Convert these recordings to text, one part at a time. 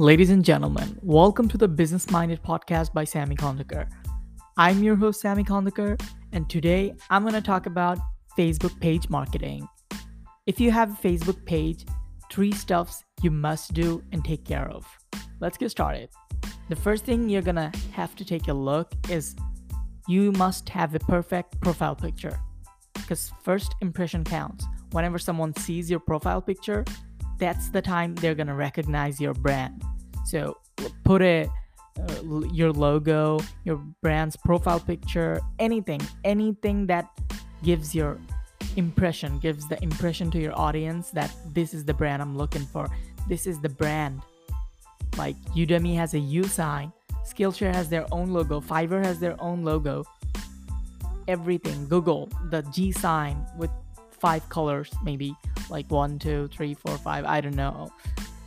Ladies and gentlemen, welcome to the Business Minded podcast by Sammy Kondakar. I'm your host, Sammy Kondakar, and today I'm going to talk about Facebook page marketing. If you have a Facebook page, three stuffs you must do and take care of. Let's get started. The first thing you're going to have to take a look is you must have a perfect profile picture because first impression counts. Whenever someone sees your profile picture, that's the time they're gonna recognize your brand. So put it, uh, your logo, your brand's profile picture, anything, anything that gives your impression, gives the impression to your audience that this is the brand I'm looking for. This is the brand. Like Udemy has a U sign, Skillshare has their own logo, Fiverr has their own logo. Everything, Google, the G sign with five colors, maybe like one, two, three, four, five, I don't know.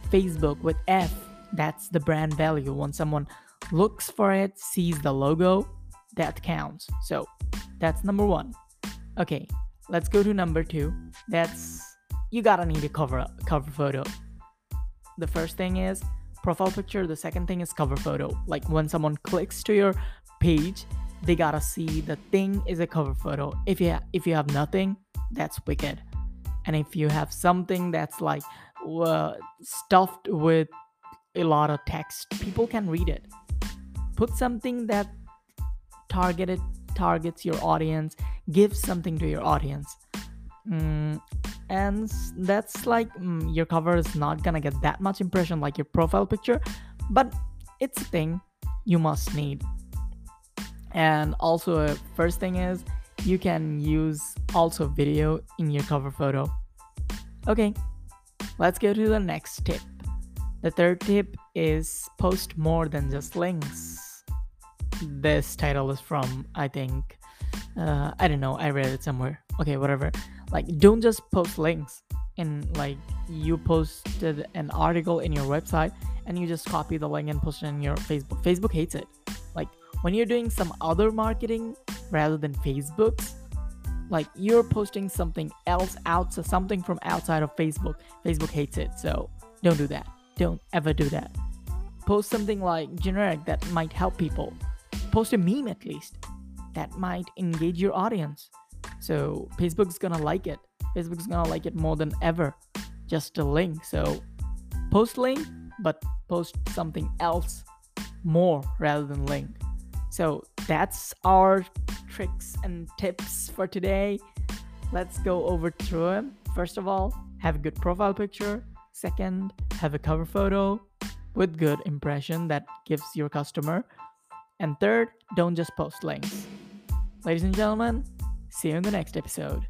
Facebook with F, that's the brand value. When someone looks for it, sees the logo, that counts. So that's number one. Okay, let's go to number two. That's you gotta need a cover cover photo. The first thing is profile picture. The second thing is cover photo. Like when someone clicks to your page, they gotta see the thing is a cover photo. If you ha- if you have nothing, that's wicked. And if you have something that's like stuffed with a lot of text, people can read it. Put something that targeted targets your audience, give something to your audience. Mm, and that's like mm, your cover is not gonna get that much impression like your profile picture, but it's a thing you must need. And also, uh, first thing is you can use also video in your cover photo. Okay, let's go to the next tip. The third tip is post more than just links. This title is from, I think, uh, I don't know, I read it somewhere. Okay, whatever. Like, don't just post links and like you posted an article in your website and you just copy the link and post it in your Facebook. Facebook hates it. Like, when you're doing some other marketing rather than Facebook's, like you're posting something else out, so something from outside of Facebook. Facebook hates it, so don't do that. Don't ever do that. Post something like generic that might help people. Post a meme at least that might engage your audience. So Facebook's gonna like it. Facebook's gonna like it more than ever. Just a link. So post link, but post something else more rather than link. So that's our tricks and tips for today. Let's go over through them. First of all, have a good profile picture. Second, have a cover photo with good impression that gives your customer. And third, don't just post links. Ladies and gentlemen, see you in the next episode.